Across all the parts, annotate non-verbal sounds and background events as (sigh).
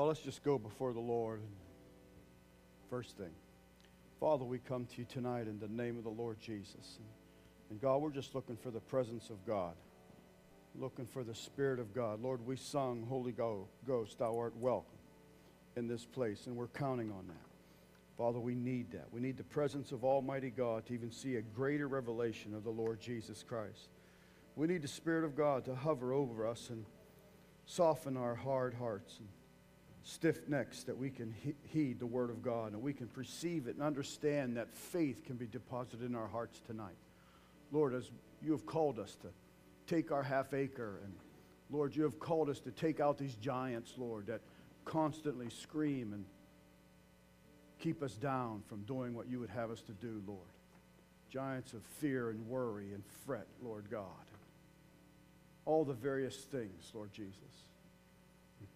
Well, let's just go before the Lord. First thing, Father, we come to you tonight in the name of the Lord Jesus. And God, we're just looking for the presence of God, looking for the Spirit of God. Lord, we sung, Holy Ghost, thou art welcome in this place, and we're counting on that. Father, we need that. We need the presence of Almighty God to even see a greater revelation of the Lord Jesus Christ. We need the Spirit of God to hover over us and soften our hard hearts and stiff necks that we can he- heed the Word of God and we can perceive it and understand that faith can be deposited in our hearts tonight. Lord, as you have called us to take our half acre, and Lord, you have called us to take out these giants, Lord, that constantly scream and keep us down from doing what you would have us to do, Lord. Giants of fear and worry and fret, Lord God. All the various things, Lord Jesus.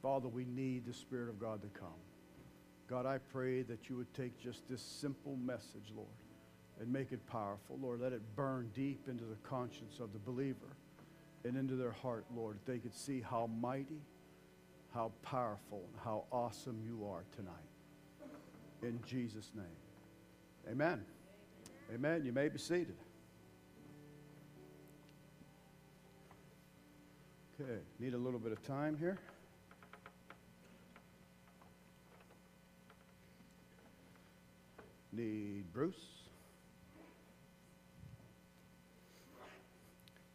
Father, we need the Spirit of God to come. God, I pray that you would take just this simple message, Lord, and make it powerful. Lord, let it burn deep into the conscience of the believer and into their heart, Lord, that they could see how mighty, how powerful, and how awesome you are tonight in Jesus' name. Amen. Amen. You may be seated. Okay, need a little bit of time here. Need Bruce.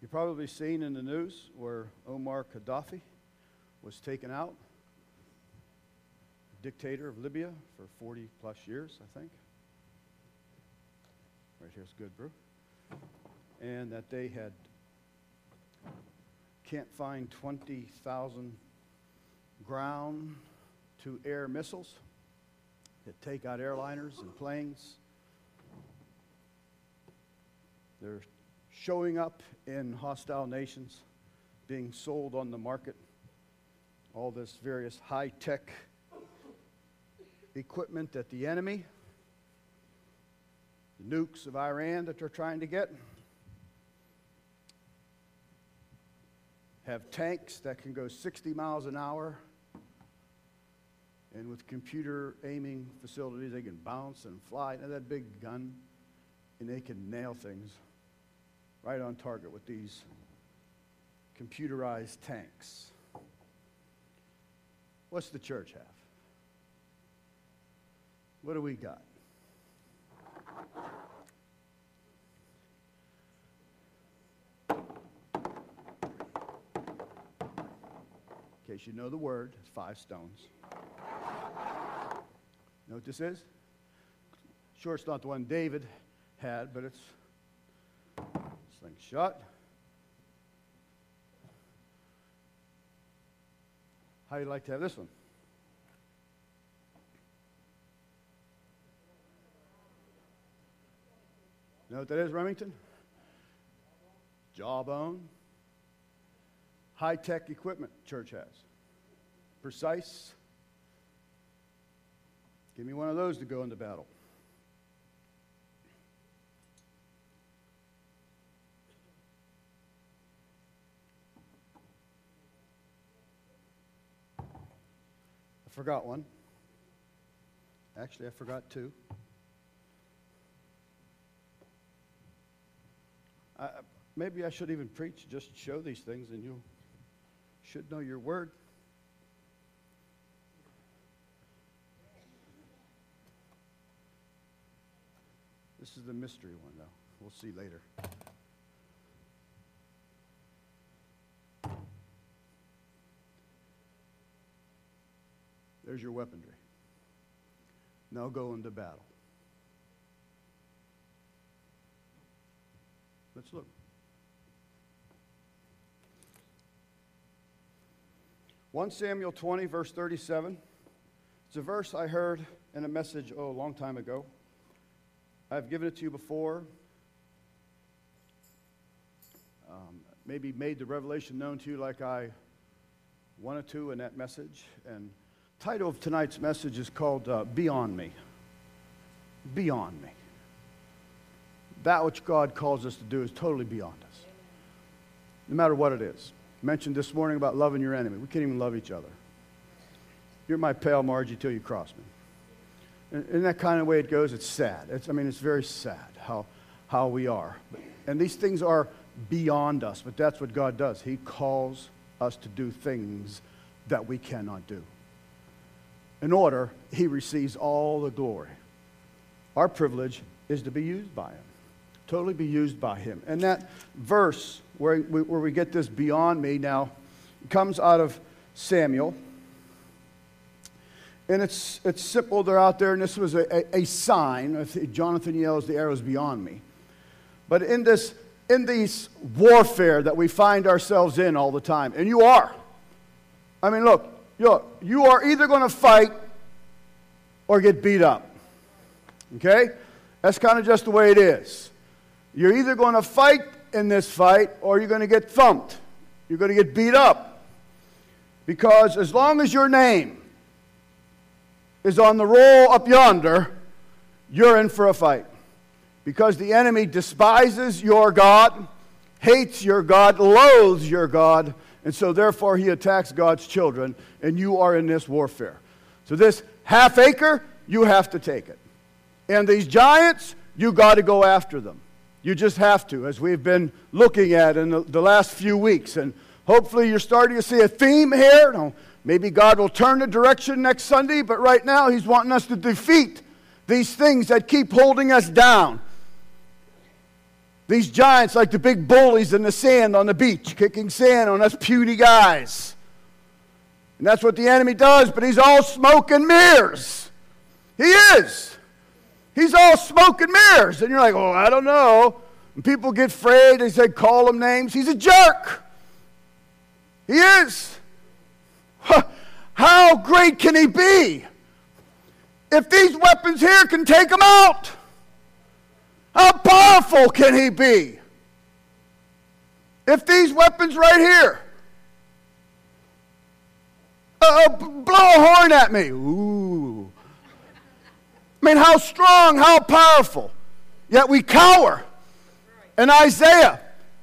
You've probably seen in the news where Omar Gaddafi was taken out dictator of Libya for 40 plus years, I think. Right here's good, bro. And that they had can't find 20,000 ground to air missiles that take out airliners and planes. They're showing up in hostile nations, being sold on the market. All this various high tech equipment that the enemy, the nukes of Iran that they're trying to get, have tanks that can go 60 miles an hour. And with computer aiming facilities, they can bounce and fly. Now, that big gun, and they can nail things right on target with these computerized tanks. What's the church have? What do we got? In case you know the word, five stones. Know what this is? Sure, it's not the one David had, but it's slingshot. How you like to have this one? You know what that is, Remington? Jawbone. High tech equipment, church has. Precise. Give me one of those to go into battle. I forgot one. Actually, I forgot two. I, maybe I should even preach, just show these things, and you should know your word. This is the mystery one, though. We'll see later. There's your weaponry. Now go into battle. Let's look. 1 Samuel 20, verse 37. It's a verse I heard in a message, oh, a long time ago. I've given it to you before. Um, maybe made the revelation known to you like I wanted to in that message. And title of tonight's message is called uh, Beyond Me. Beyond Me. That which God calls us to do is totally beyond us, no matter what it is. I mentioned this morning about loving your enemy. We can't even love each other. You're my pal Margie till you cross me. In that kind of way it goes, it's sad. It's, I mean, it's very sad how, how we are. And these things are beyond us, but that's what God does. He calls us to do things that we cannot do. In order, He receives all the glory. Our privilege is to be used by Him, totally be used by Him. And that verse where we, where we get this beyond me now comes out of Samuel. And it's, it's simple. They're out there, and this was a, a, a sign. Jonathan yells, The arrow's beyond me. But in this in this warfare that we find ourselves in all the time, and you are. I mean, look, look you are either going to fight or get beat up. Okay? That's kind of just the way it is. You're either going to fight in this fight or you're going to get thumped. You're going to get beat up. Because as long as your name is on the roll up yonder, you're in for a fight because the enemy despises your God, hates your God, loathes your God, and so therefore he attacks God's children, and you are in this warfare. So, this half acre, you have to take it. And these giants, you got to go after them. You just have to, as we've been looking at in the, the last few weeks. And hopefully, you're starting to see a theme here. Now, maybe God will turn the direction next Sunday, but right now, He's wanting us to defeat these things that keep holding us down. These giants, like the big bullies in the sand on the beach, kicking sand on us puny guys. And that's what the enemy does, but he's all smoke and mirrors. He is. He's all smoke and mirrors. And you're like, oh, I don't know. And people get afraid. They say, call him names. He's a jerk. He is. How great can he be? If these weapons here can take him out. How powerful can he be? If these weapons right here uh, uh blow a horn at me, ooh. I mean, how strong, how powerful. Yet we cower. In Isaiah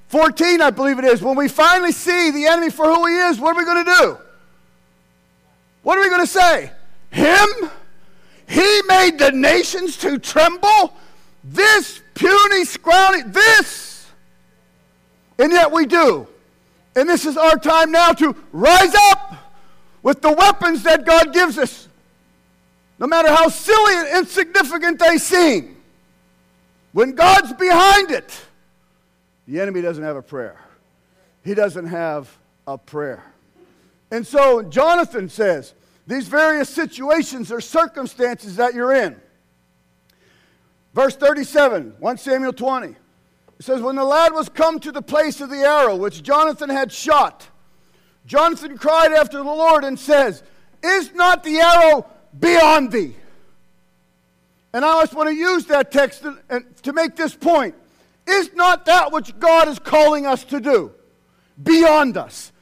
14, I believe it is, when we finally see the enemy for who he is, what are we going to do? What are we going to say? Him? He made the nations to tremble? This puny, scrawny, this. And yet we do. And this is our time now to rise up with the weapons that God gives us. No matter how silly and insignificant they seem. When God's behind it, the enemy doesn't have a prayer. He doesn't have a prayer. And so Jonathan says, these various situations or circumstances that you're in, Verse 37, 1 Samuel 20. It says, When the lad was come to the place of the arrow which Jonathan had shot, Jonathan cried after the Lord and says, Is not the arrow beyond thee? And I just want to use that text to, to make this point. Is not that which God is calling us to do beyond us?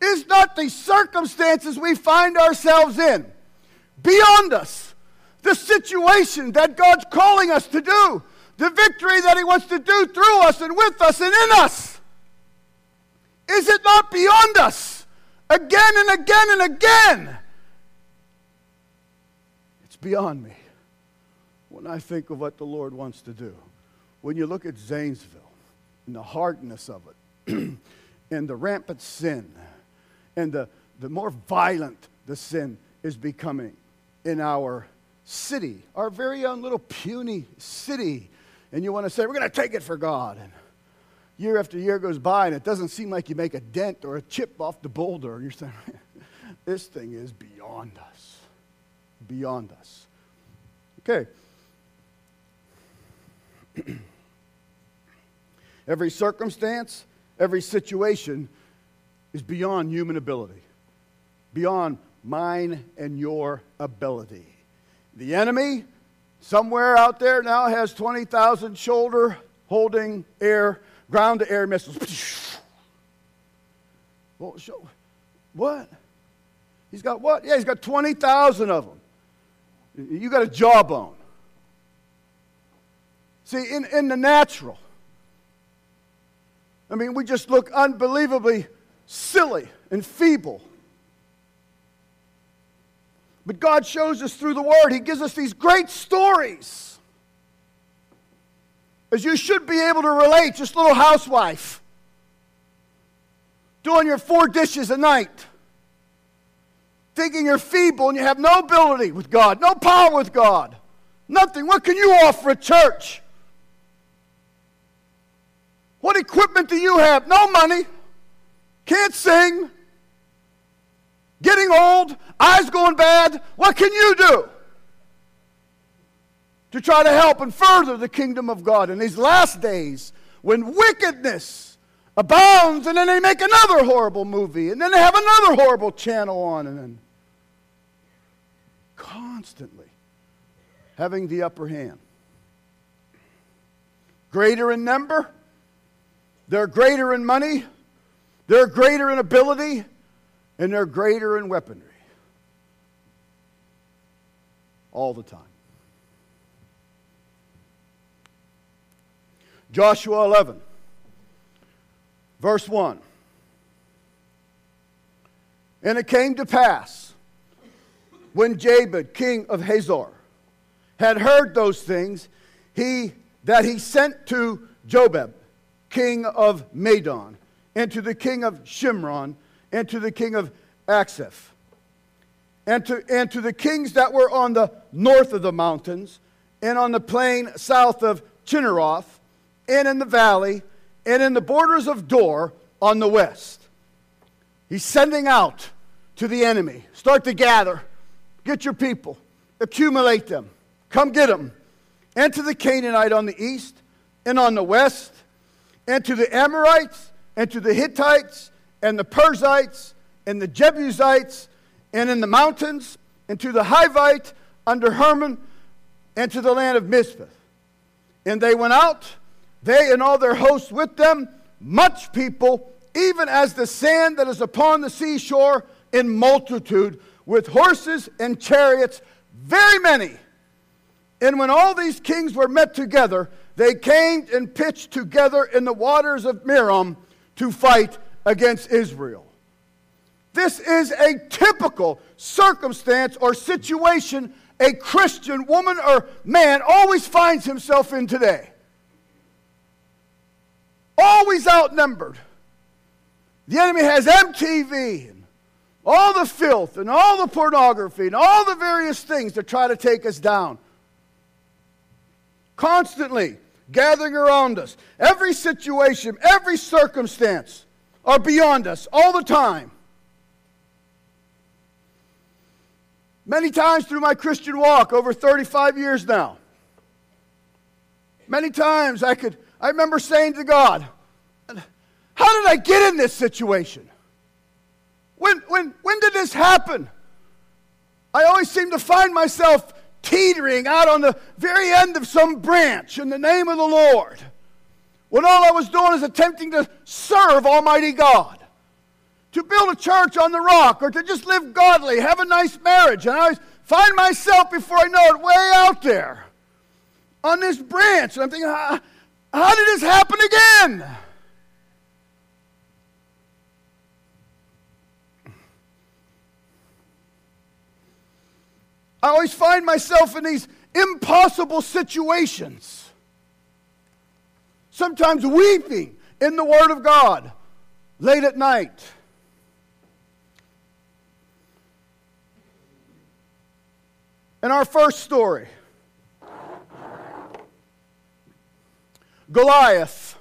Is not the circumstances we find ourselves in beyond us? the situation that God's calling us to do, the victory that He wants to do through us and with us and in us. Is it not beyond us again and again and again? It's beyond me when I think of what the Lord wants to do. When you look at Zanesville and the hardness of it, (clears throat) and the rampant sin, and the, the more violent the sin is becoming in our city, our very own little puny city, and you want to say, we're going to take it for God. And year after year goes by, and it doesn't seem like you make a dent or a chip off the boulder, and you're saying, (laughs) this thing is beyond us. Beyond us. Okay. (clears throat) every circumstance, every situation is beyond human ability, beyond mine and your ability. The enemy, somewhere out there now, has 20,000 shoulder holding air, ground to air missiles. (laughs) Well, show, what? He's got what? Yeah, he's got 20,000 of them. You got a jawbone. See, in, in the natural, I mean, we just look unbelievably silly and feeble But God shows us through the Word. He gives us these great stories. As you should be able to relate, just little housewife doing your four dishes a night, thinking you're feeble and you have no ability with God, no power with God, nothing. What can you offer a church? What equipment do you have? No money. Can't sing. Getting old. Eyes going bad. What can you do? To try to help and further the kingdom of God in these last days when wickedness abounds, and then they make another horrible movie, and then they have another horrible channel on, and then constantly having the upper hand. Greater in number, they're greater in money, they're greater in ability, and they're greater in weaponry. All the time. Joshua 11, verse 1. And it came to pass when Jabin, king of Hazor, had heard those things, he, that he sent to Jobab, king of Madon, and to the king of Shimron, and to the king of Achshaph, and to, and to the kings that were on the north of the mountains, and on the plain south of Chinneroth, and in the valley, and in the borders of Dor on the west. He's sending out to the enemy. Start to gather. Get your people. Accumulate them. Come get them. And to the Canaanite on the east and on the west, and to the Amorites, and to the Hittites, and the Perizzites, and the Jebusites, and in the mountains, and to the Hivite under Hermon, and to the land of Mizpah. And they went out, they and all their hosts with them, much people, even as the sand that is upon the seashore, in multitude, with horses and chariots, very many. And when all these kings were met together, they came and pitched together in the waters of Merom to fight against Israel. This is a typical circumstance or situation a Christian woman or man always finds himself in today. Always outnumbered. The enemy has MTV and all the filth and all the pornography and all the various things to try to take us down. Constantly gathering around us. Every situation, every circumstance are beyond us all the time. Many times through my Christian walk, over 35 years now, many times I could, I remember saying to God, How did I get in this situation? When, when, when did this happen? I always seem to find myself teetering out on the very end of some branch in the name of the Lord when all I was doing is attempting to serve Almighty God, to build a church on the rock, or to just live godly, have a nice marriage. And I find myself, before I know it, way out there on this branch. And I'm thinking, how, how did this happen again? I always find myself in these impossible situations. Sometimes weeping in the Word of God late at night. In our first story, Goliath.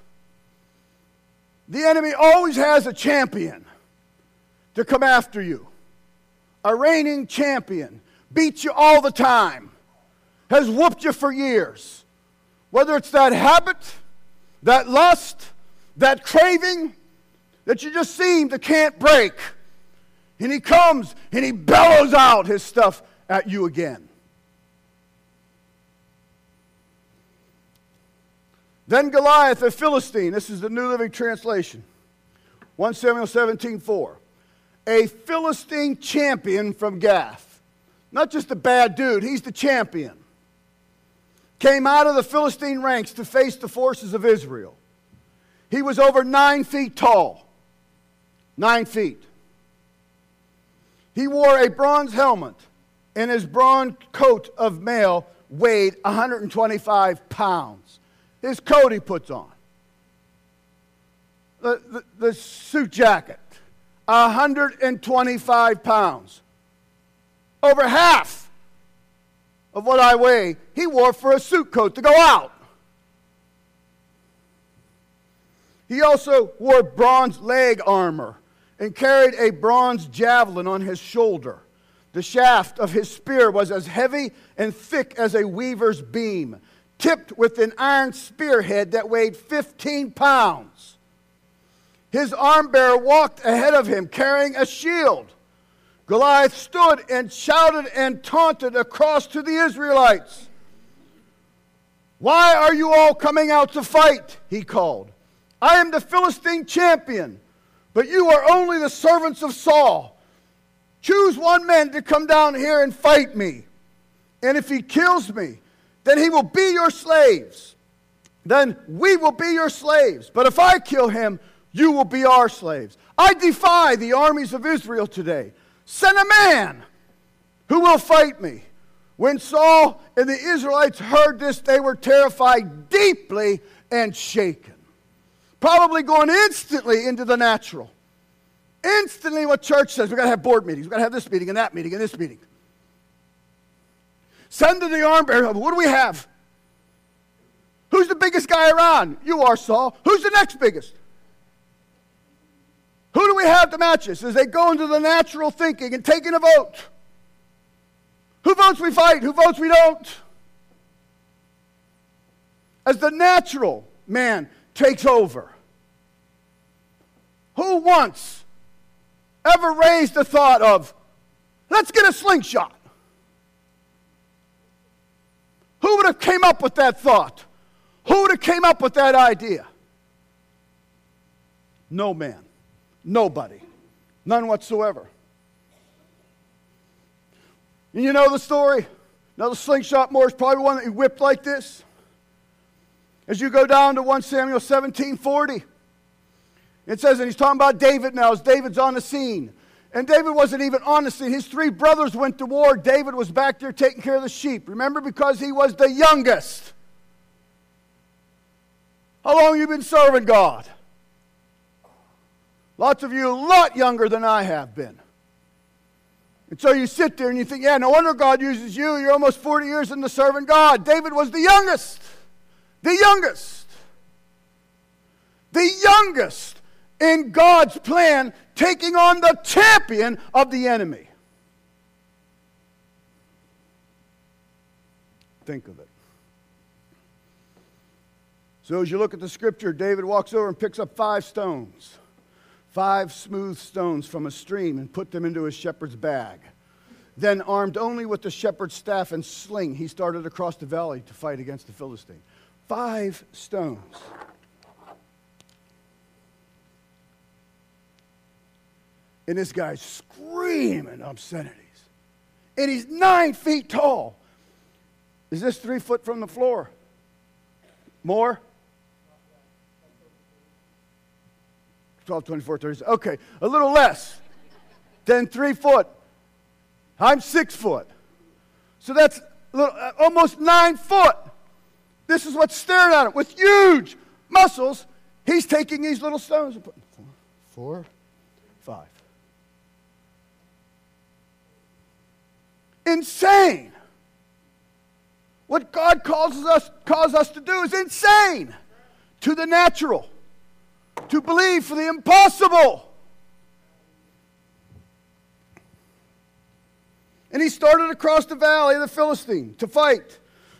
The enemy always has a champion to come after you, a reigning champion beats you all the time, has whooped you for years. Whether it's that habit, that lust, that craving that you just seem to can't break. And he comes and he bellows out his stuff at you again. Then Goliath, a Philistine, this is the New Living Translation, 1 Samuel 17 4. A Philistine champion from Gath not just a bad dude, he's the champion. Came out of the Philistine ranks to face the forces of Israel. He was over nine feet tall. Nine feet. He wore a bronze helmet and his bronze coat of mail weighed 125 pounds. His coat he puts on, the, the, the suit jacket, 125 pounds. Over half of what I weigh, he wore for a suit coat to go out. He also wore bronze leg armor and carried a bronze javelin on his shoulder. The shaft of his spear was as heavy and thick as a weaver's beam, tipped with an iron spearhead that weighed 15 pounds. His arm bearer walked ahead of him carrying a shield. Goliath stood and shouted and taunted across to the Israelites. Why are you all coming out to fight? He called. I am the Philistine champion, but you are only the servants of Saul. Choose one man to come down here and fight me. And if he kills me, then he will be your slaves. Then we will be your slaves. But if I kill him, you will be our slaves. I defy the armies of Israel today. Send a man who will fight me. When Saul and the Israelites heard this, they were terrified deeply and shaken. Probably going instantly into the natural. Instantly, what church says, we've got to have board meetings, we've got to have this meeting and that meeting and this meeting. Send to the arm bearer, what do we have? Who's the biggest guy around? You are, Saul. Who's the next biggest? Who do we have to match us as they go into the natural thinking and taking a vote? Who votes we fight? Who votes we don't? As the natural man takes over. Who once ever raised the thought of, let's get a slingshot? Who would have came up with that thought? Who would have came up with that idea? No man. Nobody. None whatsoever. And you know the story? Now the slingshot more is probably one that he whipped like this. As you go down to 1 Samuel 17 40, it says, and he's talking about David now, as David's on the scene. And David wasn't even on the scene. His three brothers went to war. David was back there taking care of the sheep. Remember, because he was the youngest. How long have you been serving God? Lots of you a lot younger than I have been. And so you sit there and you think, yeah, no wonder God uses you. You're almost 40 years in into serving God. David was the youngest. The youngest. The youngest in God's plan, taking on the champion of the enemy. Think of it. So, as you look at the scripture, David walks over and picks up five stones, five smooth stones from a stream, and put them into his shepherd's bag. Then, armed only with the shepherd's staff and sling, he started across the valley to fight against the Philistine. Five stones. And this guy's screaming obscenities. And he's nine feet tall. Is this three foot from the floor? More? 12, 24, 30. Okay, a little less than three foot. I'm six foot. So that's little, uh, almost nine foot. This is what's staring at him with huge muscles. He's taking these little stones and putting four, four, five. insane. What God causes us, us to do is insane to the natural, to believe for the impossible. And he started across the valley of the Philistine to fight.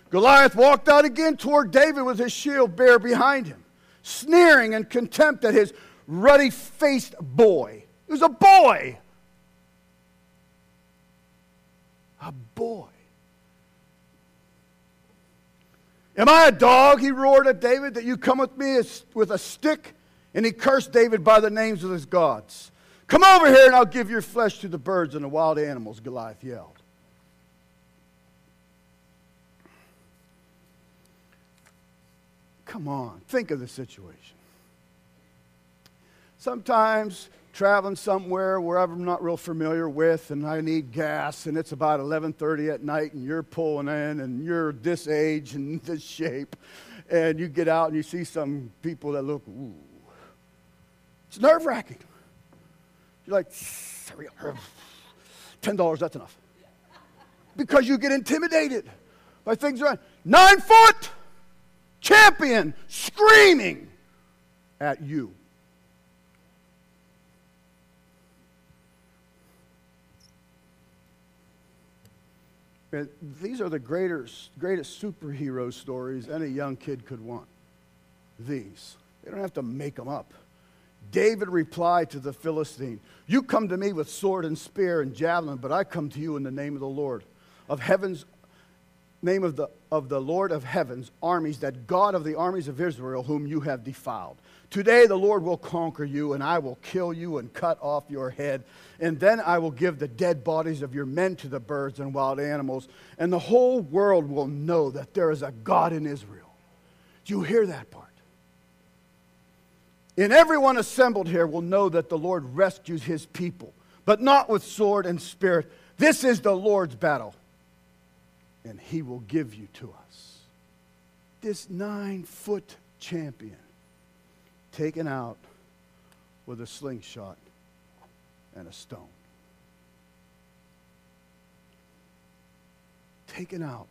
Goliath walked out again toward David with his shield bear behind him, sneering and contempt at his ruddy faced boy. He was a boy. a boy. Am I a dog? He roared at David, that you come with me with a stick? And he cursed David by the names of his gods. Come over here and I'll give your flesh to the birds and the wild animals, Goliath yelled. Come on, think of the situation. Sometimes traveling somewhere wherever I'm not real familiar with and I need gas and it's about 11:30 at night and you're pulling in and you're this age and (laughs) this shape and you get out and you see some people that look ooh. It's nerve-wracking. You're like $10 that's enough. Because you get intimidated by things around. 9 foot champion screaming at you. And these are the greatest, greatest superhero stories any young kid could want. These. They don't have to make them up. David replied to the Philistine, You come to me with sword and spear and javelin, but I come to you in the name of the Lord, of heaven's name of the, of the Lord of heaven's armies, that God of the armies of Israel, whom you have defiled. Today the Lord will conquer you, and I will kill you and cut off your head. And then I will give the dead bodies of your men to the birds and wild animals, and the whole world will know that there is a God in Israel. Do you hear that part? And everyone assembled here will know that the Lord rescues his people, but not with sword and spirit. This is the Lord's battle, and he will give you to us. This nine foot champion taken out with a slingshot and a stone. Taken out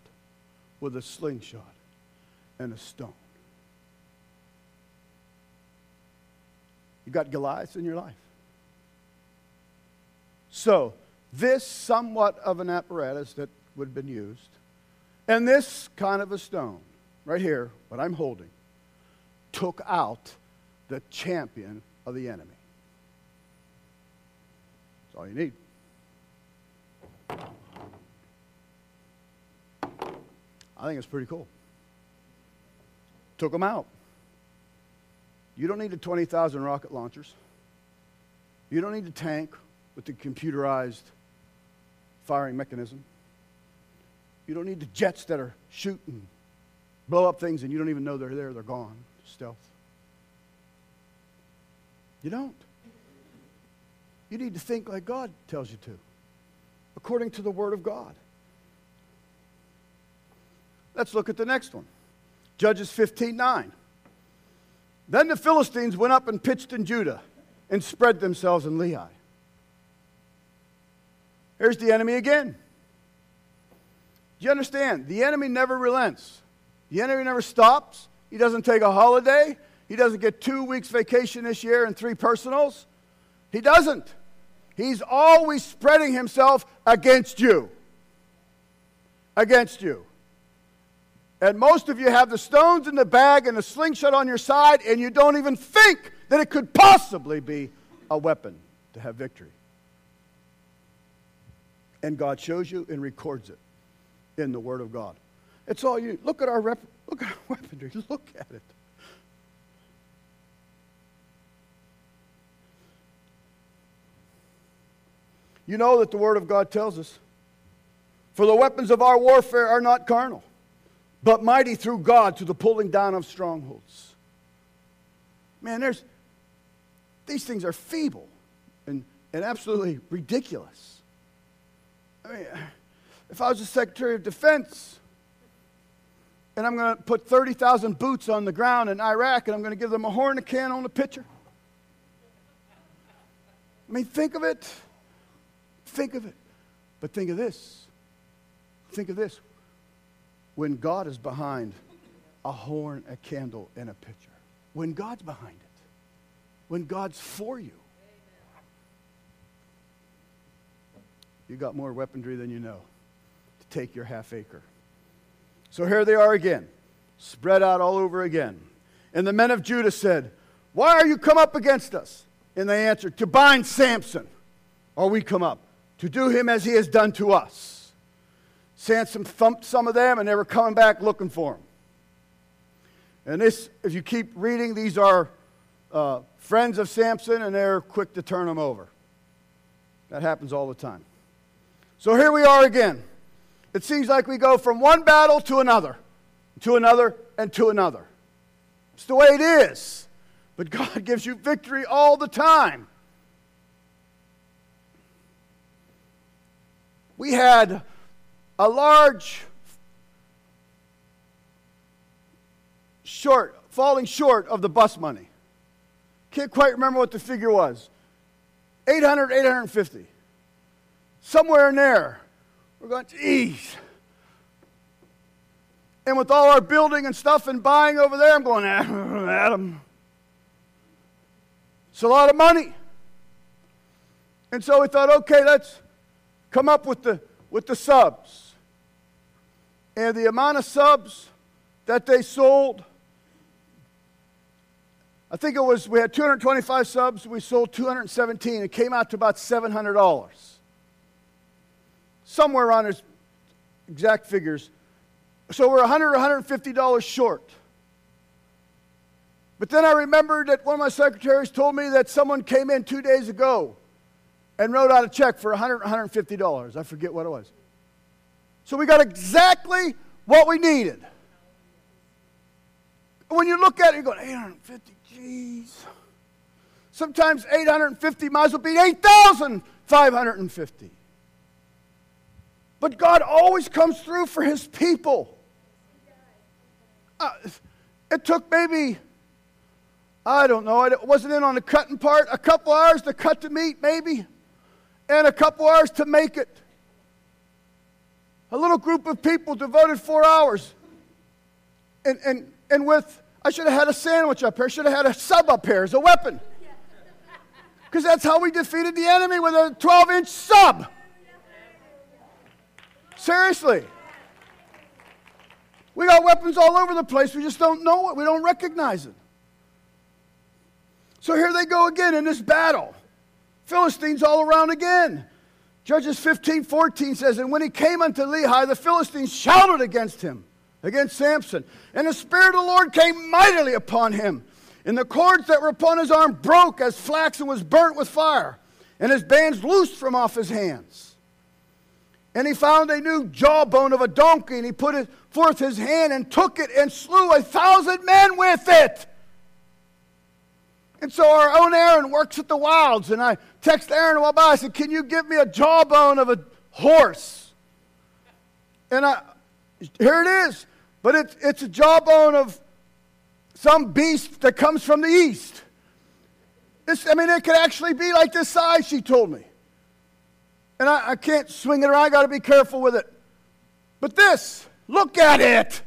with a slingshot and a stone. You got Goliath in your life. So, this somewhat of an apparatus that would have been used, and this kind of a stone, right here, what I'm holding, took out the champion of the enemy. That's all you need. I think it's pretty cool. Took him out. You don't need the 20,000 rocket launchers. You don't need the tank with the computerized firing mechanism. You don't need the jets that are shooting, blow up things, and you don't even know they're there, they're gone. Stealth. You don't. You need to think like God tells you to, according to the Word of God. Let's look at the next one Judges 15 9. Then the Philistines went up and pitched in Judah and spread themselves in Lehi. Here's the enemy again. Do you understand? The enemy never relents. The enemy never stops. He doesn't take a holiday. He doesn't get two weeks vacation this year and three personals. He doesn't. He's always spreading himself against you. Against you. And most of you have the stones in the bag and a slingshot on your side, and you don't even think that it could possibly be a weapon to have victory. And God shows you and records it in the Word of God. It's all you. Look at our rep, look at our (laughs) weaponry. Look at it. You know that the Word of God tells us, For the weapons of our warfare are not carnal, but mighty through God to the pulling down of strongholds. Man, there's these things are feeble and, and absolutely ridiculous. I mean, if I was the Secretary of Defense and I'm going to put 30,000 boots on the ground in Iraq and I'm going to give them a horn, a can on a pitcher. I mean, think of it. Think of it. But think of this. Think of this. When God is behind a horn, a candle, and a pitcher, when God's behind it, when God's for you, you got more weaponry than you know to take your half acre. So here they are again, spread out all over again. And the men of Judah said, Why are you come up against us? And they answered, To bind Samson, or we come up to do him as he has done to us. Samson thumped some of them, and they were coming back looking for him. And this, if you keep reading, these are uh, friends of Samson, and they're quick to turn him over. That happens all the time. So here we are again. It seems like we go from one battle to another, to another, and to another. It's the way it is. But God (laughs) gives you victory all the time. We had a large short, falling short of the bus money. Can't quite remember what the figure was. 800, 850. Somewhere in there. We're going, geez. And with all our building and stuff and buying over there, I'm going, ah, Adam. It's a lot of money. And so we thought, okay, let's come up with the, with the subs. And the amount of subs that they sold, I think it was, we had 225 subs, we sold 217. It came out to about $700. Somewhere around those exact figures. So we're $100 $150 short. But then I remembered that one of my secretaries told me that someone came in two days ago and wrote out a check for $100 $150. I forget what it was. So we got exactly what we needed. When you look at it, you go, 850, jeez. Sometimes 850 might as well be 8,550. But God always comes through for his people. Uh, it took maybe, I don't know, I wasn't in on the cutting part, a couple hours to cut the meat, maybe, and a couple hours to make it. A little group of people devoted four hours. And, and, and with, I should have had a sandwich up here, I should have had a sub up here as a weapon. Because that's how we defeated the enemy with a 12 inch sub. Seriously. We got weapons all over the place. We just don't know it. We don't recognize it. So here they go again in this battle. Philistines all around again. Judges 15, 14 says, And when he came unto Lehi, the Philistines shouted against him, against Samson. And the Spirit of the Lord came mightily upon him. And the cords that were upon his arm broke as flax and was burnt with fire. And his bands loosed from off his hands. And he found a new jawbone of a donkey, and he put forth his hand and took it and slew a thousand men with it. And so our own Aaron works at the wilds, and I text Aaron while back. I said, Can you give me a jawbone of a horse? And I, here it is. But it's, it's a jawbone of some beast that comes from the east. This, I mean, it could actually be like this size, she told me and I, I can't swing it around. I got to be careful with it. But this, look at it.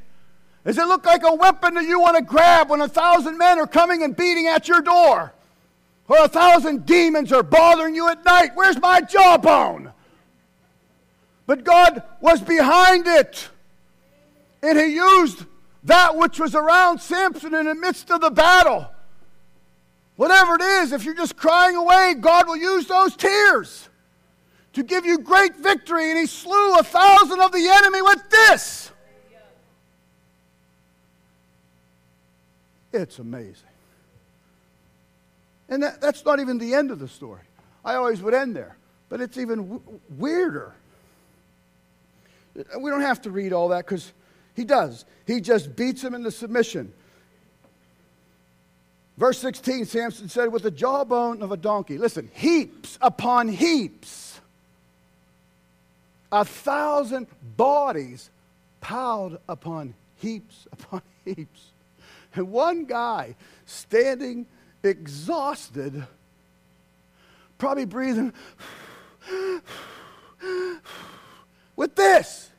Does it look like a weapon that you want to grab when a thousand men are coming and beating at your door? Or a thousand demons are bothering you at night? Where's my jawbone? But God was behind it. And He used that which was around Samson in the midst of the battle. Whatever it is, if you're just crying away, God will use those tears to give you great victory, and he slew a thousand of the enemy with this. It's amazing. And that, that's not even the end of the story. I always would end there, but it's even w- weirder. We don't have to read all that because he does. He just beats him into submission. Verse 16, Samson said, with the jawbone of a donkey. Listen, heaps upon heaps a thousand bodies piled upon heaps upon (laughs) heaps. And one guy standing exhausted, probably breathing with this.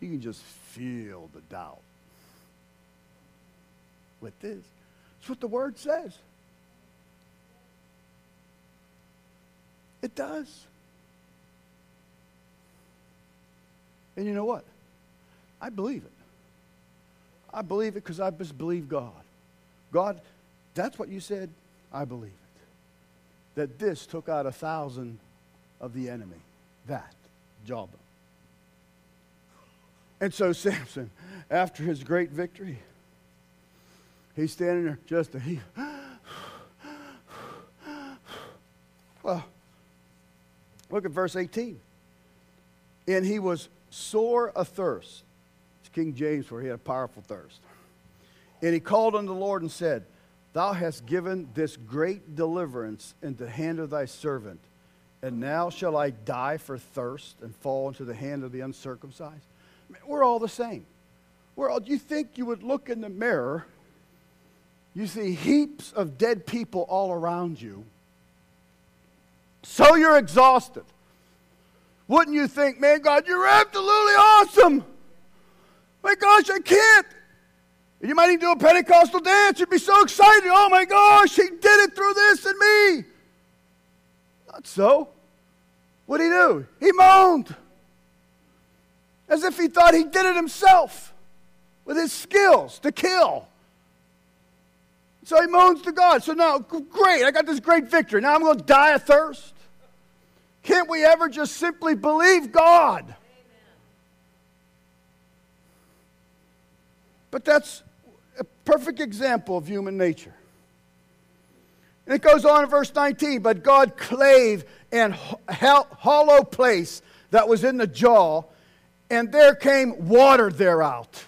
You can just feel the doubt. With this. That's what the word says. It does. And you know what? I believe it. I believe it because I just believe God. God, that's what you said. I believe it. That this took out a thousand of the enemy. That job. And so (laughs) Samson, after his great victory, he's standing there just a he. (sighs) Well, Look at verse 18. And he was sore athirst. King James where he had a powerful thirst. And he called unto the Lord and said, Thou hast given this great deliverance into the hand of thy servant. And now shall I die for thirst and fall into the hand of the uncircumcised? We're all the same. We're all, you think you would look in the mirror, you see heaps of dead people all around you, so you're exhausted. Wouldn't you think, man, God, you're absolutely awesome? My gosh, I can't. And you might even do a Pentecostal dance. You'd be so excited. Oh my gosh, he did it through this and me. Not so. What did he do? He moaned. As if he thought he did it himself with his skills to kill. So he moans to God. So now, great, I got this great victory. Now I'm going to die of thirst. Can't we ever just simply believe God? But that's a perfect example of human nature. And it goes on in verse 19, but God clave an hollow place that was in the jaw, and there came water thereout.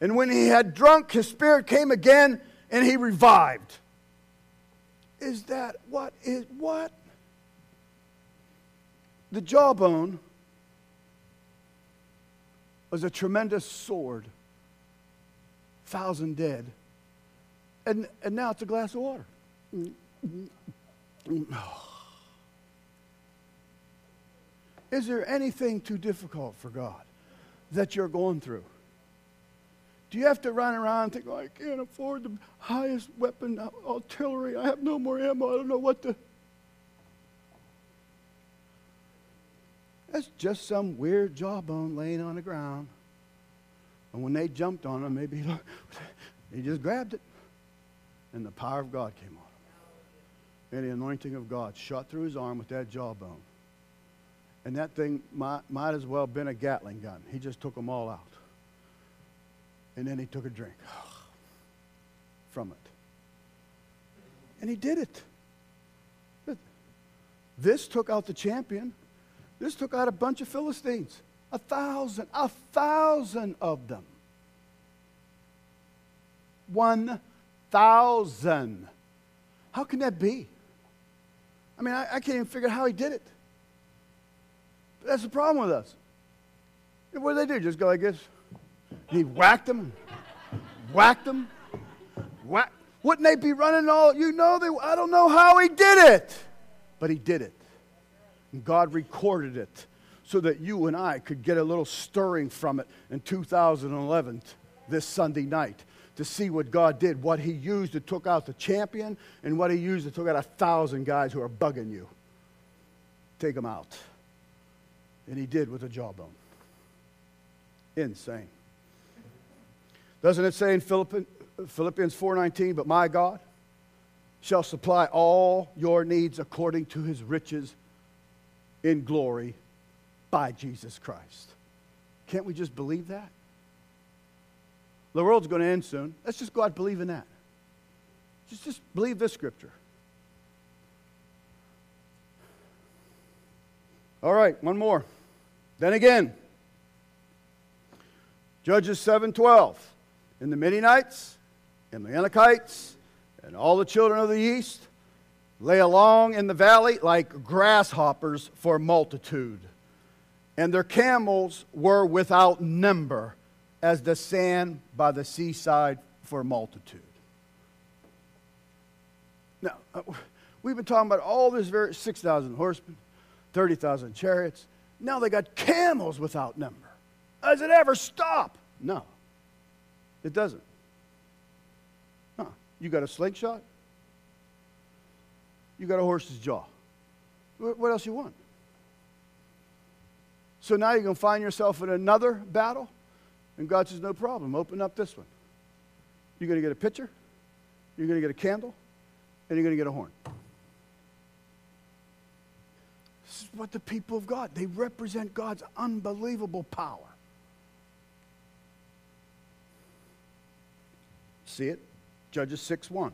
And when he had drunk, his spirit came again, and he revived. Is that what is what? The jawbone was a tremendous sword thousand dead. And, and now it's a glass of water. (sighs) Is there anything too difficult for God that you're going through? Do you have to run around and think, oh, I can't afford the highest weapon artillery. I have no more ammo. I don't know what to. That's just some weird jawbone laying on the ground. And when they jumped on him, maybe (laughs) he, just grabbed it. And the power of God came on him. And the anointing of God shot through his arm with that jawbone. And that thing might, might as well have been a Gatling gun. He just took them all out. And then he took a drink (sighs) from it. And he did it. This took out the champion. This took out a bunch of Philistines. A thousand, a thousand of them. One thousand. How can that be? I mean, I, I can't even figure out how he did it. But that's the problem with us. What did they do? Just go like this? he whacked them, whacked them, whack. Wouldn't they be running all? You know, they, I don't know how he did it, but he did it. And God recorded it so that you and I could get a little stirring from it in 2011 this Sunday night to see what God did, what He used to took out the champion, and what He used to took out a thousand guys who are bugging you. Take them out. And He did with a jawbone. Insane. Doesn't it say in Philippians 4:19, but my God shall supply all your needs according to his riches in glory by Jesus Christ. Can't we just believe that? The world's going to end soon. Let's just go out in that. Just, just believe this scripture. All right, one more. Then again, Judges 7:12. And the Midianites and the Anakites and all the children of the east lay along in the valley like grasshoppers for multitude and their camels were without number as the sand by the seaside for multitude. Now, uh, we've been talking about all this very 6,000 horsemen, 30,000 chariots. Now they got camels without number. Does it ever stop? No, it doesn't. Huh. You got a slingshot? You got a horse's jaw. What else you want? So now you're going to find yourself in another battle? And God says, No problem, open up this one. You're going to get a pitcher, you're going to get a candle, and you're going to get a horn. This is what the people of God, they represent God's unbelievable power. See it? Judges 6 1.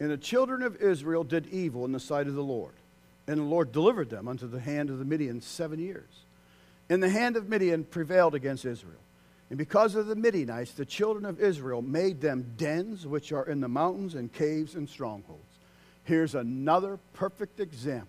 And the children of Israel did evil in the sight of the Lord, and the Lord delivered them unto the hand of the Midian seven years. And the hand of Midian prevailed against Israel. And because of the Midianites, the children of Israel made them dens which are in the mountains and caves and strongholds. Here's another perfect example.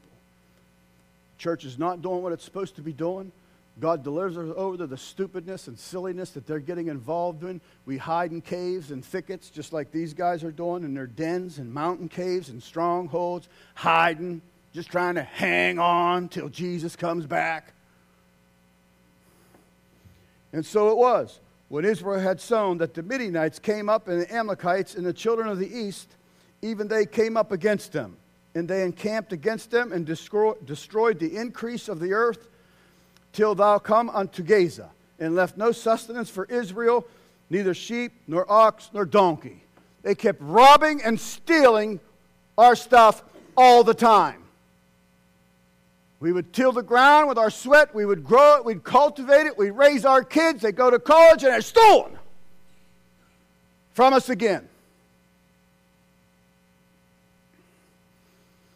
Church is not doing what it's supposed to be doing. God delivers us over to the stupidness and silliness that they're getting involved in. We hide in caves and thickets, just like these guys are doing in their dens and mountain caves and strongholds, hiding, just trying to hang on till Jesus comes back. And so it was. When Israel had sown, that the Midianites came up, and the Amalekites and the children of the east, even they came up against them. And they encamped against them and destroy, destroyed the increase of the earth till thou come unto Gaza, and left no sustenance for Israel, neither sheep, nor ox, nor donkey. They kept robbing and stealing our stuff all the time. We would till the ground with our sweat. We would grow it. We'd cultivate it. We'd raise our kids. They go to college and they're stolen from us again.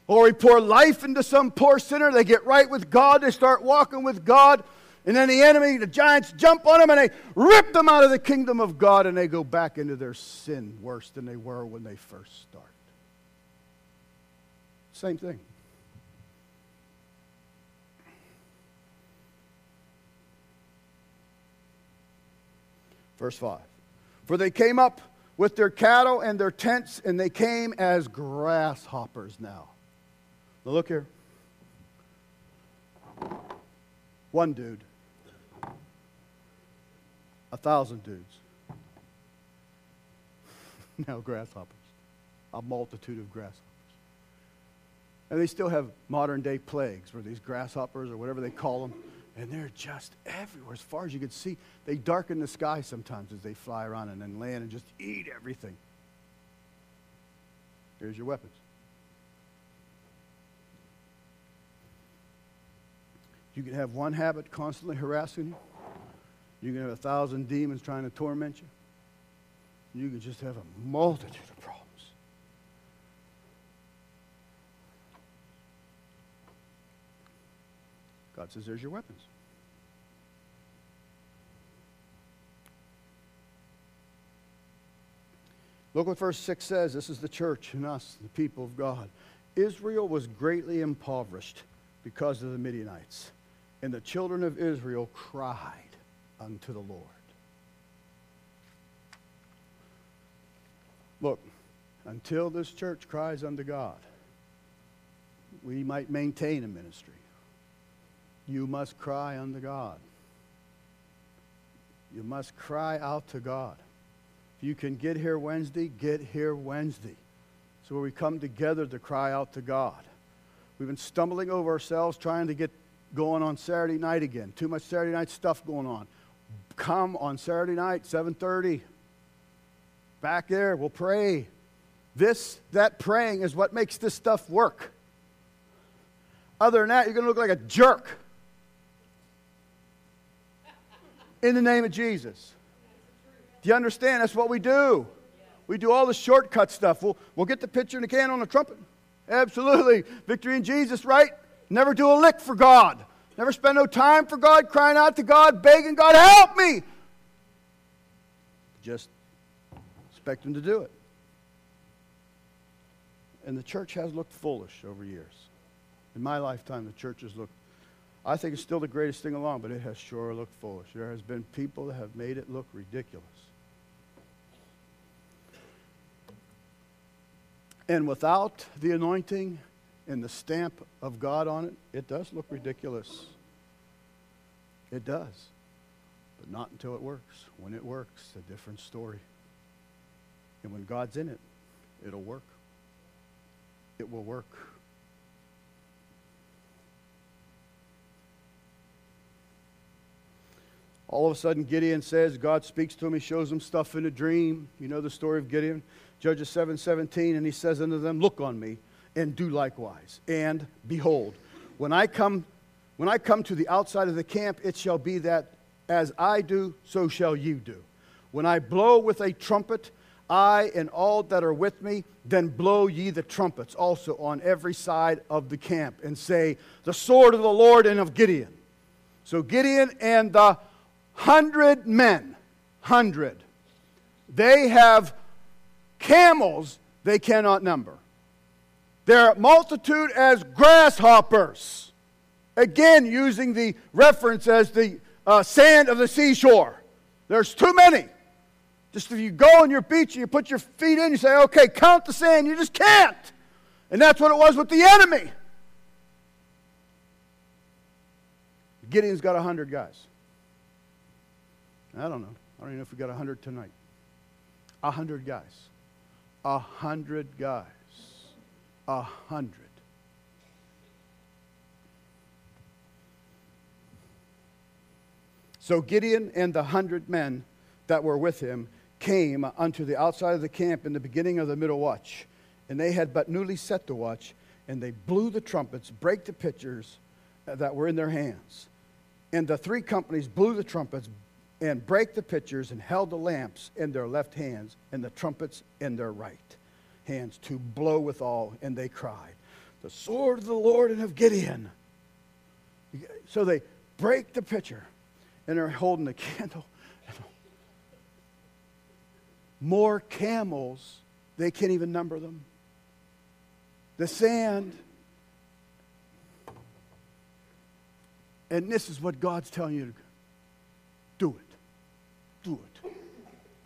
Or we pour life into some poor sinner. They get right with God. They start walking with God. And then the enemy, the giants, jump on them and they rip them out of the kingdom of God and they go back into their sin worse than they were when they first started. Same thing. Verse 5. For they came up with their cattle and their tents, and they came as grasshoppers now. Now look here. One dude, a thousand dudes. (laughs) now grasshoppers, a multitude of grasshoppers. And they still have modern day plagues where these grasshoppers or whatever they call them and they're just everywhere as far as you can see. They darken the sky sometimes as they fly around and then land and just eat everything. Here's your weapons. You can have one habit constantly harassing you. You can have a thousand demons trying to torment you. You can just have a multitude of problems. God says, There's your weapons. Look what verse 6 says. This is the church and us, the people of God. Israel was greatly impoverished because of the Midianites, and the children of Israel cried unto the Lord. Look, until this church cries unto God, we might maintain a ministry you must cry unto God. You must cry out to God. You can get here Wednesday, get here Wednesday. So we come together to cry out to God. We've been stumbling over ourselves trying to get going on Saturday night again. Too much Saturday night stuff going on. Come on Saturday night, 7:30. Back there, we'll pray. This, that praying is what makes this stuff work. Other than that, you're going to look like a jerk in the name of Jesus. Do you understand? That's what we do. We do all the shortcut stuff. We'll, we'll get the pitcher and the can on the trumpet. Absolutely. Victory in Jesus, right? Never do a lick for God. Never spend no time for God, crying out to God, begging God, help me. Just expect Him to do it. And the church has looked foolish over years. In my lifetime, the church has looked I think it's still the greatest thing along, but it has sure looked foolish. There has been people that have made it look ridiculous. And without the anointing and the stamp of God on it, it does look ridiculous. It does. But not until it works. When it works, a different story. And when God's in it, it'll work. It will work. All of a sudden, Gideon says, God speaks to him. He shows him stuff in a dream. You know the story of Gideon? Judges 7 17. And he says unto them, Look on me and do likewise. And behold, when I come, when I come to the outside of the camp, it shall be that as I do, so shall you do. When I blow with a trumpet, I and all that are with me, then blow ye the trumpets also on every side of the camp, and say, The sword of the Lord and of Gideon. So Gideon and the hundred men hundred. They have camels they cannot number. Their multitude as grasshoppers. Again, using the reference as the uh, sand of the seashore. There's too many. Just if you go on your beach and you put your feet in, you say, okay, count the sand. You just can't. And that's what it was with the enemy. Gideon's got 100 guys. I don't know. I don't even know if we got 100 tonight. 100 guys. 100 guys. A 100. So Gideon and the hundred men that were with him came unto the outside of the camp in the beginning of the middle watch. And they had but newly set the watch, and they blew the trumpets, brake the pitchers uh, that were in their hands. And the three companies blew the trumpets and brake the pitchers and held the lamps in their left hands and the trumpets in their right hands to blow withal. And they cried, The sword of the Lord and of Gideon. So they break the pitcher and they're holding the (laughs) candle. More camels, they can't even number them. The sand. And this is what God's telling you to it. Do it.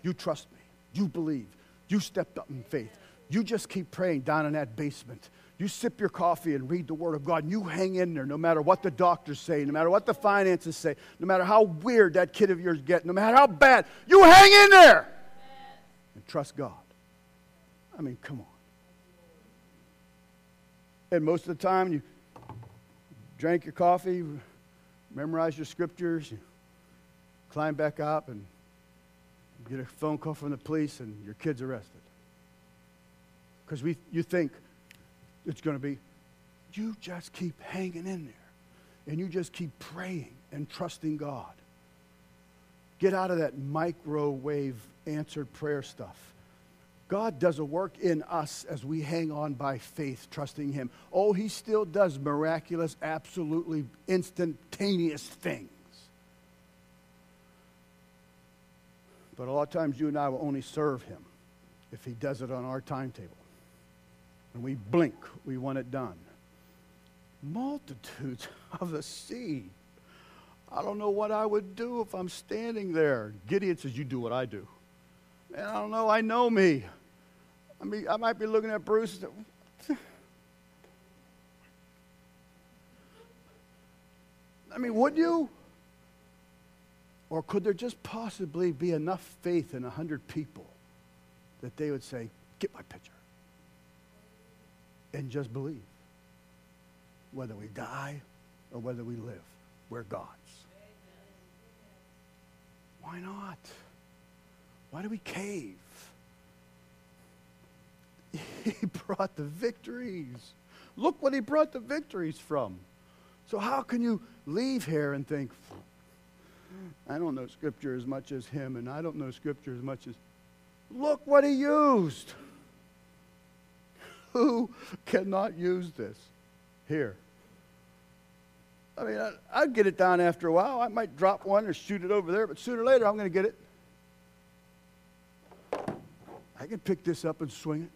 You trust me. You believe. You stepped up in faith. You just keep praying down in that basement. You sip your coffee and read the Word of God, and you hang in there no matter what the doctors say, no matter what the finances say, no matter how weird that kid of yours gets, no matter how bad. You hang in there and trust God. I mean, come on. And most of the time, you drank your coffee, memorize your scriptures, you climb back up, and get a phone call from the police, and your kid's arrested. Because you think, it's going to be you just keep hanging in there and you just keep praying and trusting God. Get out of that microwave answered prayer stuff. God does a work in us as we hang on by faith, trusting Him. Oh, He still does miraculous, absolutely instantaneous things. But a lot of times you and I will only serve Him if He does it on our timetable and we blink, we want it done. Multitudes (laughs) of the sea. I don't know what I would do if I'm standing there. Gideon says, You do what I do. And I don't know, I know me. I mean, I might be looking at Bruce. (laughs) I mean, would you? Or could there just possibly be enough faith in a hundred people that they would say, Get my picture? and just believe. Whether we die or whether we live, we're God's. Why not? Why do we cave? (laughs) He brought the victories. Look what he brought the victories from. So, how can you leave here and think, I don't know Scripture as much as him, and I don't know Scripture as much as. Look what he used. Who cannot use this? Here. I mean, I, would get it down after a while. I might drop one or shoot it over there, but sooner or later I'm going to get it. I can pick this up and swing it.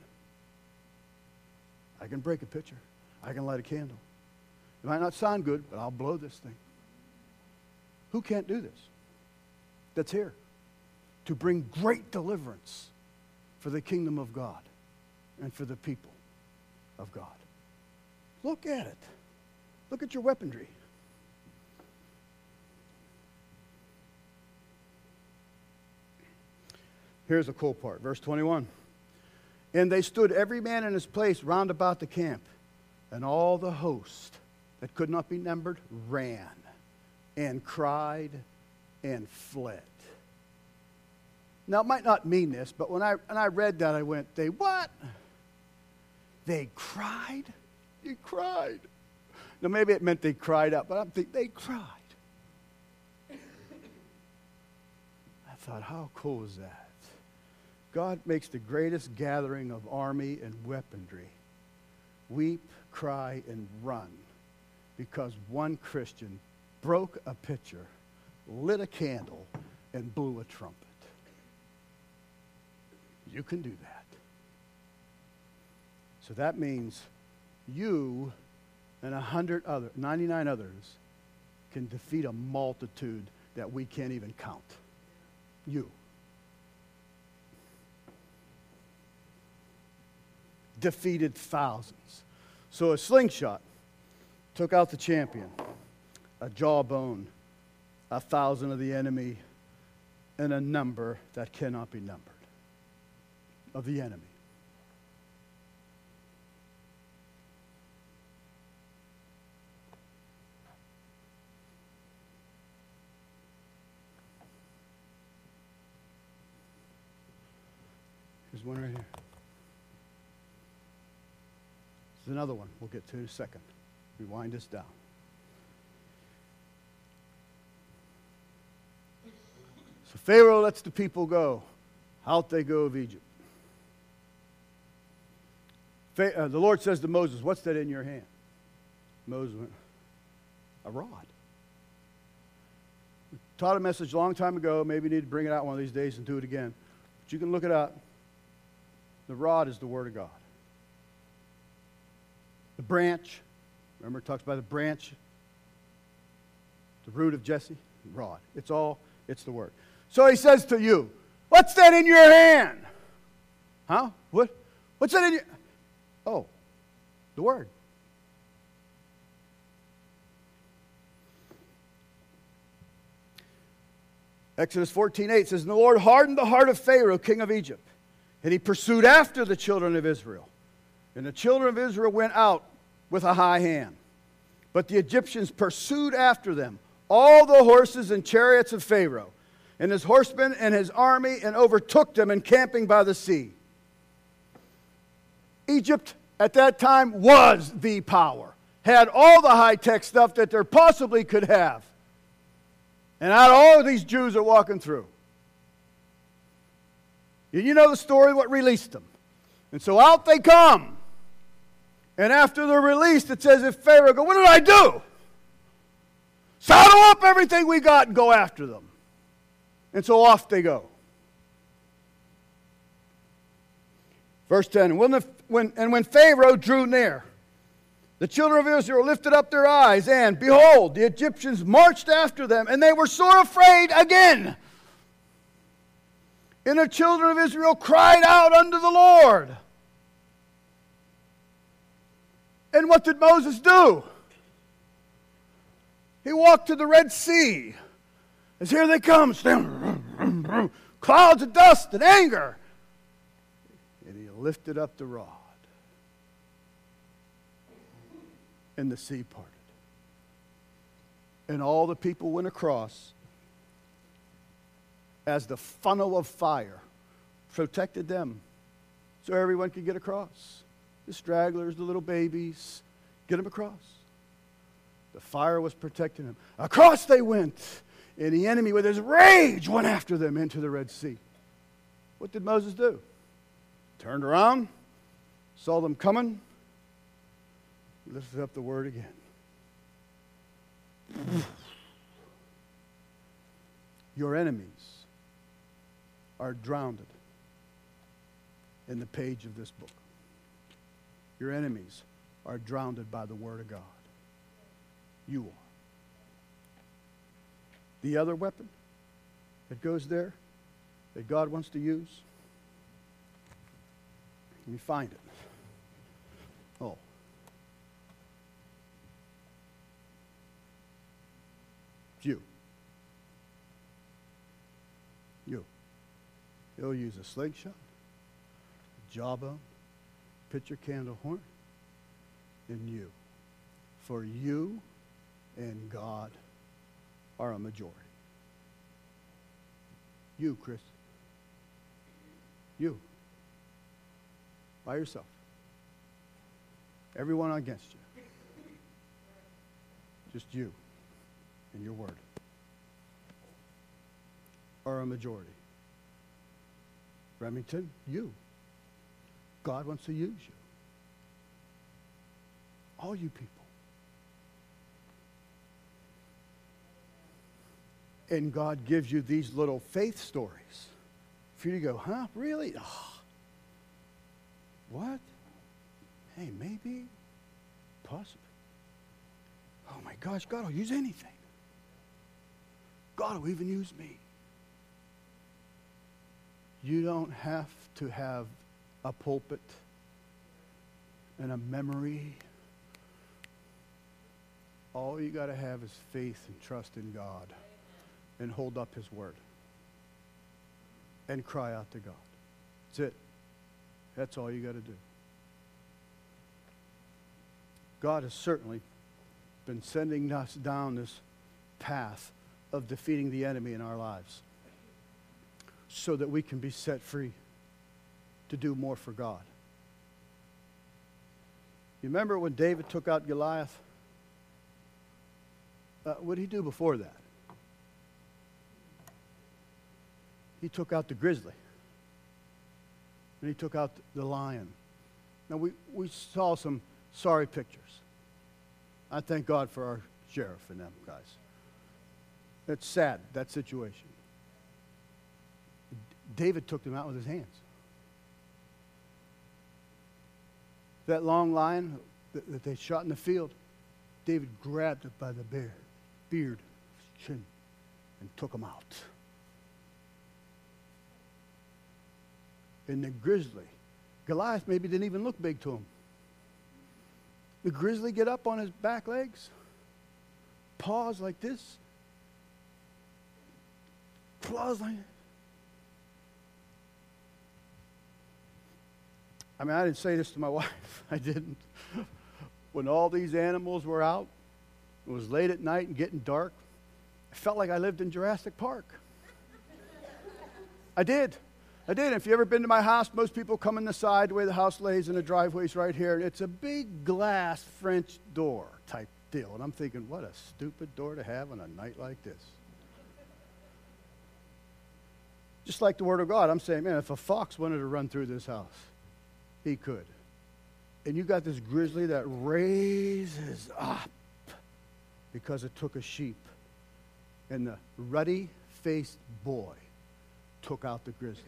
I can break a pitcher. I can light a candle. It might not sound good, but I'll blow this thing. Who can't do this? That's here to bring great deliverance for the kingdom of God and for the people of God. Look at it. Look at your weaponry. Here's the cool part, verse 21. And they stood every man in his place round about the camp, and all the host that could not be numbered ran and cried and fled. Now, it might not mean this, but when I, when I read that, I went, they what? They cried. They cried. Now, maybe it meant they cried out, but I'm thinking they cried. I thought, how cool is that? God makes the greatest gathering of army and weaponry weep, cry, and run because one Christian broke a pitcher, lit a candle, and blew a trumpet. You can do that. So that means you and a hundred other, 99 others can defeat a multitude that we can't even count. You. Defeated thousands. So a slingshot took out the champion, a jawbone, a thousand of the enemy, and a number that cannot be numbered of the enemy. There's one right here. There's another one we'll get to in a second. Rewind this down. So Pharaoh lets the people go. Out they go of Egypt. Uh, the Lord says to Moses, What's that in your hand? Moses went, A rod. Taught a message a long time ago. Maybe you need to bring it out one of these days and do it again. But you can look it up. The rod is the Word of God. The branch, remember it talks about the branch, the root of Jesse, rod. It's all, it's the Word. So he says to you, What's that in your hand? Huh? What? What's that in your Oh, the Word. Exodus 14 8 says, And the Lord hardened the heart of Pharaoh, king of Egypt and he pursued after the children of Israel. And the children of Israel went out with a high hand. But the Egyptians pursued after them all the horses and chariots of Pharaoh and his horsemen and his army and overtook them encamping by the sea. Egypt at that time was the power, had all the high tech stuff that there possibly could have. And not all of these Jews are walking through. You know the story what released them. And so out they come. And after they're released, it says if Pharaoh go, what did I do? Saddle up everything we got and go after them. And so off they go. Verse 10 when the, when, And when Pharaoh drew near, the children of Israel lifted up their eyes, and behold, the Egyptians marched after them, and they were sore afraid again. And the children of Israel cried out unto the Lord. And what did Moses do? He walked to the Red Sea. As here they come, clouds of dust and anger. And he lifted up the rod. And the sea parted. And all the people went across as the funnel of fire protected them so everyone could get across. The stragglers, the little babies, get them across. The fire was protecting them. Across they went, and the enemy, with his rage, went after them into the Red Sea. What did Moses do? Turned around, saw them coming, lifted up the word again. Your enemies are drowned in the page of this book. Your enemies are drowned by the Word of God. You are. The other weapon that goes there that God wants to use, let me find it. Oh. You. You. He'll use a slingshot, a jawbone, pitcher candle horn, and you. For you and God are a majority. You, Chris. You. By yourself. Everyone against you. Just you and your word are a majority. Remington, you. God wants to use you. All you people. And God gives you these little faith stories for you to go, huh? Really? Oh, What? Hey, maybe, possibly. Oh my gosh, God will use anything. God will even use me. You don't have to have a pulpit and a memory. All you got to have is faith and trust in God and hold up His word and cry out to God. That's it. That's all you got to do. God has certainly been sending us down this path of defeating the enemy in our lives so that we can be set free to do more for God. You remember when David took out Goliath? Uh, what did he do before that? He took out the grizzly. And he took out the lion. Now, we, we saw some sorry pictures. I thank God for our sheriff and them guys. It's sad, that situation. David took them out with his hands. That long lion that, that they shot in the field, David grabbed it by the beard, beard, chin, and took him out. And the grizzly, Goliath maybe didn't even look big to him. The grizzly get up on his back legs, paws like this, claws like I mean, I didn't say this to my (laughs) wife. I didn't. When all these animals were out, it was late at night and getting dark. I felt like I lived in Jurassic Park. I did. I did. If you've ever been to my house, most people come in the side, the way the house lays, and the driveway's right here, it's a big glass French door type deal. And I'm thinking, what a stupid door to have on a night like this. Just like the Word of God, I'm saying, man, if a fox wanted to run through this house, he could. And you got this grizzly that raises up because it took a sheep. And the ruddy faced boy took out the grizzly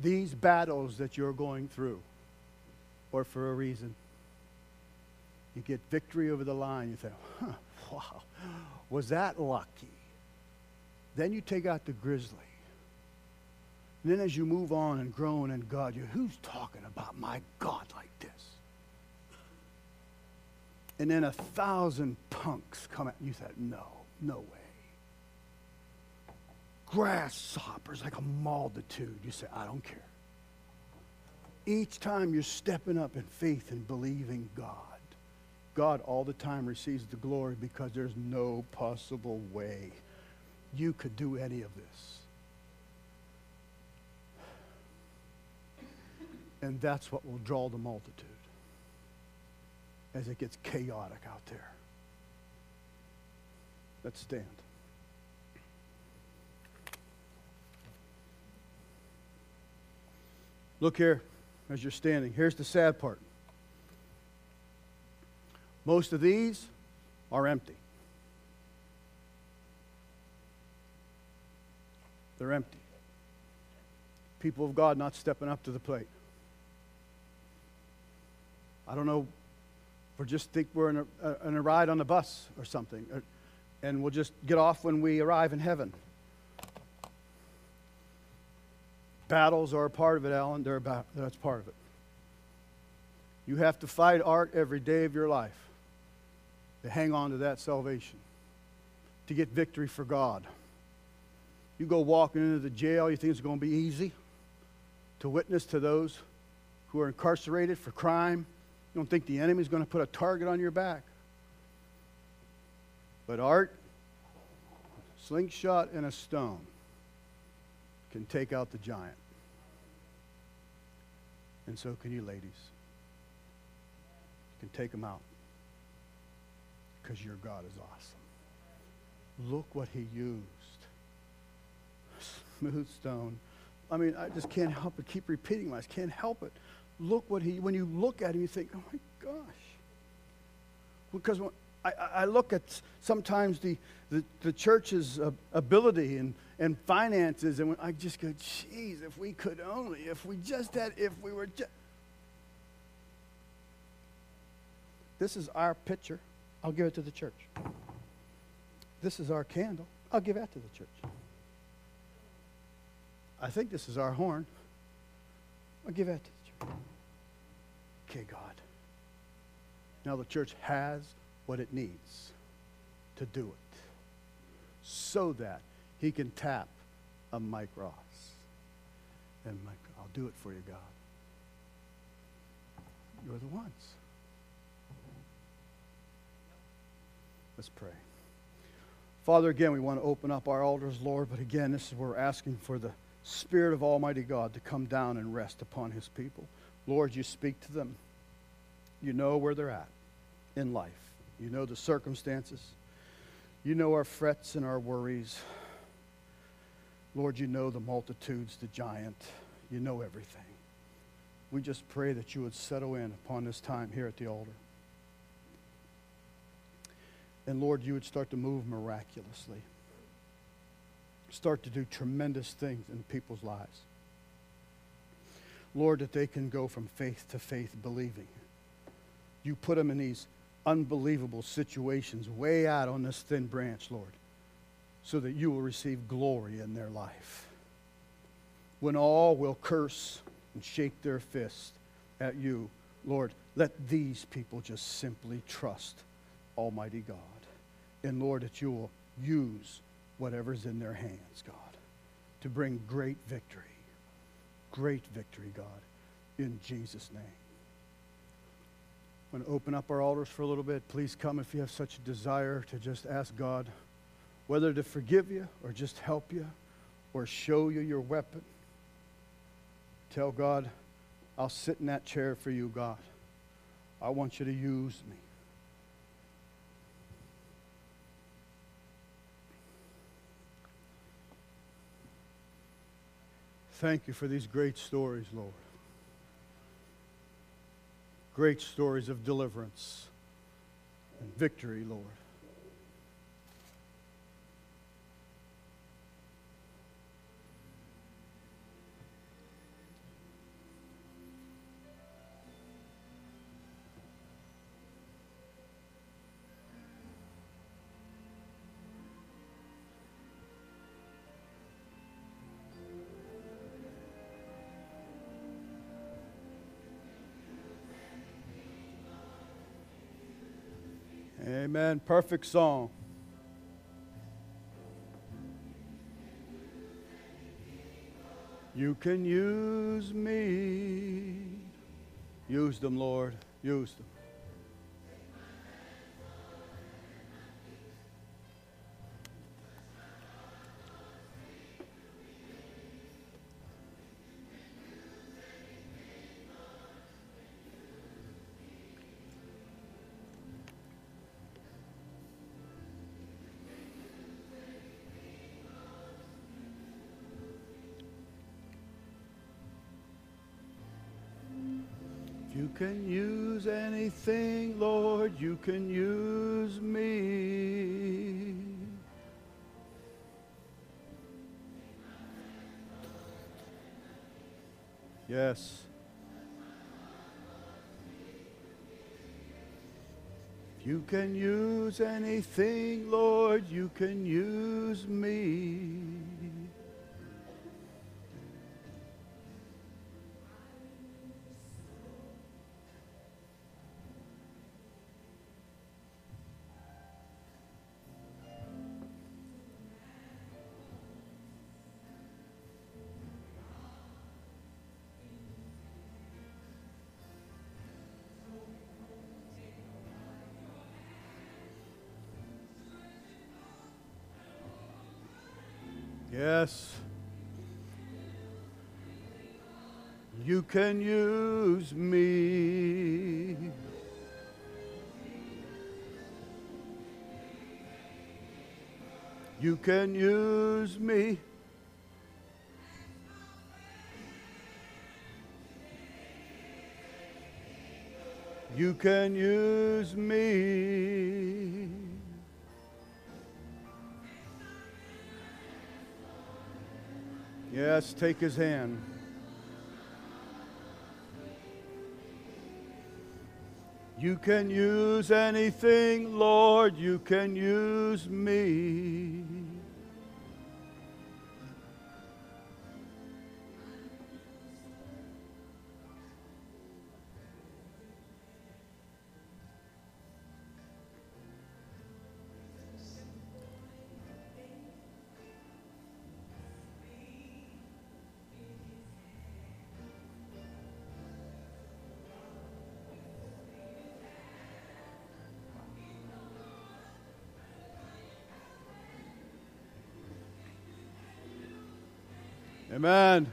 these battles that you're going through, or for a reason. You get victory over the line. You think, huh, wow, was that lucky? Then you take out the grizzly. And then as you move on and growing in God, you who's talking about my God like this? And then a thousand punks come at you. You said, no, no way grasshoppers like a multitude. You say, I don't care. Each time you're stepping up in faith and believing God, God all the time receives the glory because there's no possible way you could do any of this. And that's what will draw the multitude as it gets chaotic out there. Let's stand. Look here as you're standing. Here's the sad part most of these are empty. They're empty. People of God not stepping up to the plate. I don't know, or just think we're in a, in a ride on the bus or something, and we'll just get off when we arrive in heaven. Battles are a part of it, Alan. They're about, that's part of it. You have to fight art every day of your life to hang on to that salvation, to get victory for God. You go walking into the jail, you think it's going to be easy to witness to those who are incarcerated for crime. You don't think the enemy is going to put a target on your back. But art, slingshot, and a stone can take out the giant. And so can you, ladies. You can take them out because your God is awesome. Look what he used. Smooth stone. I mean, I just can't help but keep repeating myself. Can't help it. Look what he, when you look at him, you think, oh my gosh. Because when, I, I look at sometimes the, the, the church's uh, ability and, and finances, and I just go, geez, if we could only, if we just had, if we were just. This is our picture. I'll give it to the church. This is our candle. I'll give that to the church. I think this is our horn. I'll give that to the church. Okay, God. Now the church has what it needs to do it so that he can tap a Mike Ross. And Mike, I'll do it for you, God. You're the ones. Let's pray. Father, again, we want to open up our altars, Lord, but again, this is where we're asking for the Spirit of Almighty God to come down and rest upon His people. Lord, you speak to them. You know where they're at in life, you know the circumstances, you know our frets and our worries. Lord, you know the multitudes, the giant, you know everything. We just pray that you would settle in upon this time here at the altar. And Lord, you would start to move miraculously. Start to do tremendous things in people's lives. Lord, that they can go from faith to faith believing. You put them in these unbelievable situations way out on this thin branch, Lord, so that you will receive glory in their life. When all will curse and shake their fist at you, Lord, let these people just simply trust Almighty God. And Lord, that you will use whatever's in their hands, God, to bring great victory. Great victory, God, in Jesus' name. I'm going to open up our altars for a little bit. Please come if you have such a desire to just ask God whether to forgive you or just help you or show you your weapon. Tell God, I'll sit in that chair for you, God. I want you to use me. Thank you for these great stories, Lord. Great stories of deliverance and victory, Lord. Amen. Perfect song. You can use me. Use them, Lord. Use them. Use anything, Lord. You can use me. Yes. If You can use anything, Lord. You can use me. can use me. You can use me. You can use me. Yes, take his hand. You can use anything, Lord, you can use me. Amen.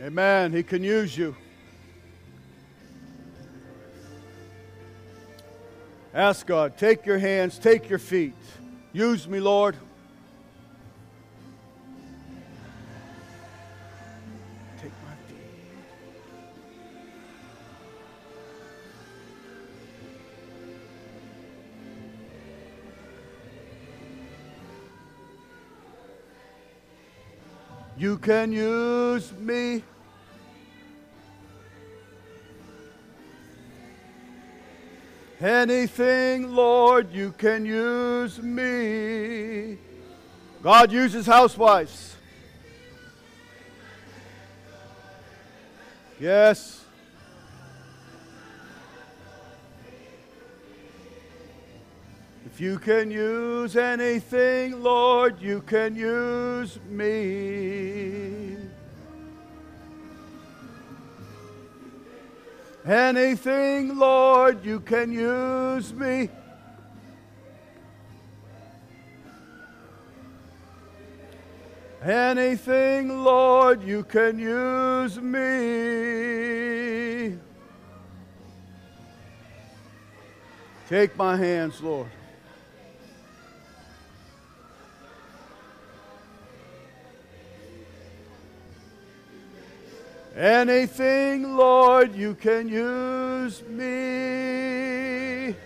Amen. He can use you. Ask God, take your hands, take your feet. Use me, Lord. Can use me. Anything, Lord, you can use me. God uses housewives. Yes. If you can use anything, Lord, you can use me. Anything, Lord, you can use me. Anything, Lord, you can use me. Take my hands, Lord. Anything, Lord, you can use me.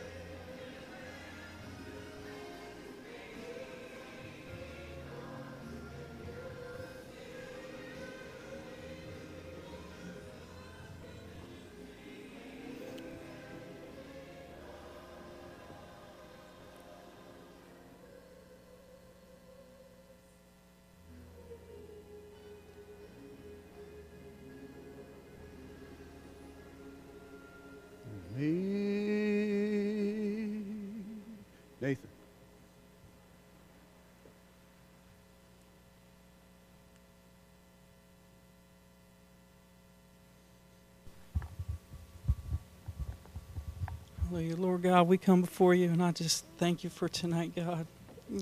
Hallelujah. Lord God, we come before you and I just thank you for tonight, God.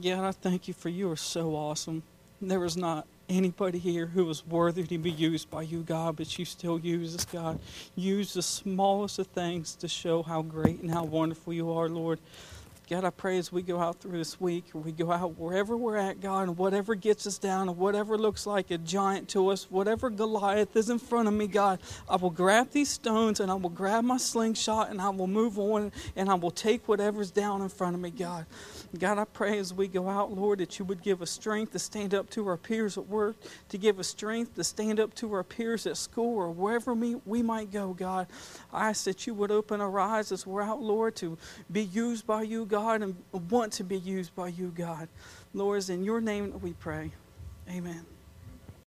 God, I thank you for you are so awesome. There is not anybody here who is worthy to be used by you, God, but you still use us, God. Use the smallest of things to show how great and how wonderful you are, Lord. God, I pray as we go out through this week, we go out wherever we're at, God, and whatever gets us down, and whatever looks like a giant to us, whatever Goliath is in front of me, God, I will grab these stones and I will grab my slingshot and I will move on and I will take whatever's down in front of me, God. God, I pray as we go out, Lord, that you would give us strength to stand up to our peers at work, to give us strength to stand up to our peers at school or wherever we, we might go, God. I ask that you would open our eyes as we're out, Lord, to be used by you, God, and want to be used by you, God. Lord, it's in your name we pray. Amen.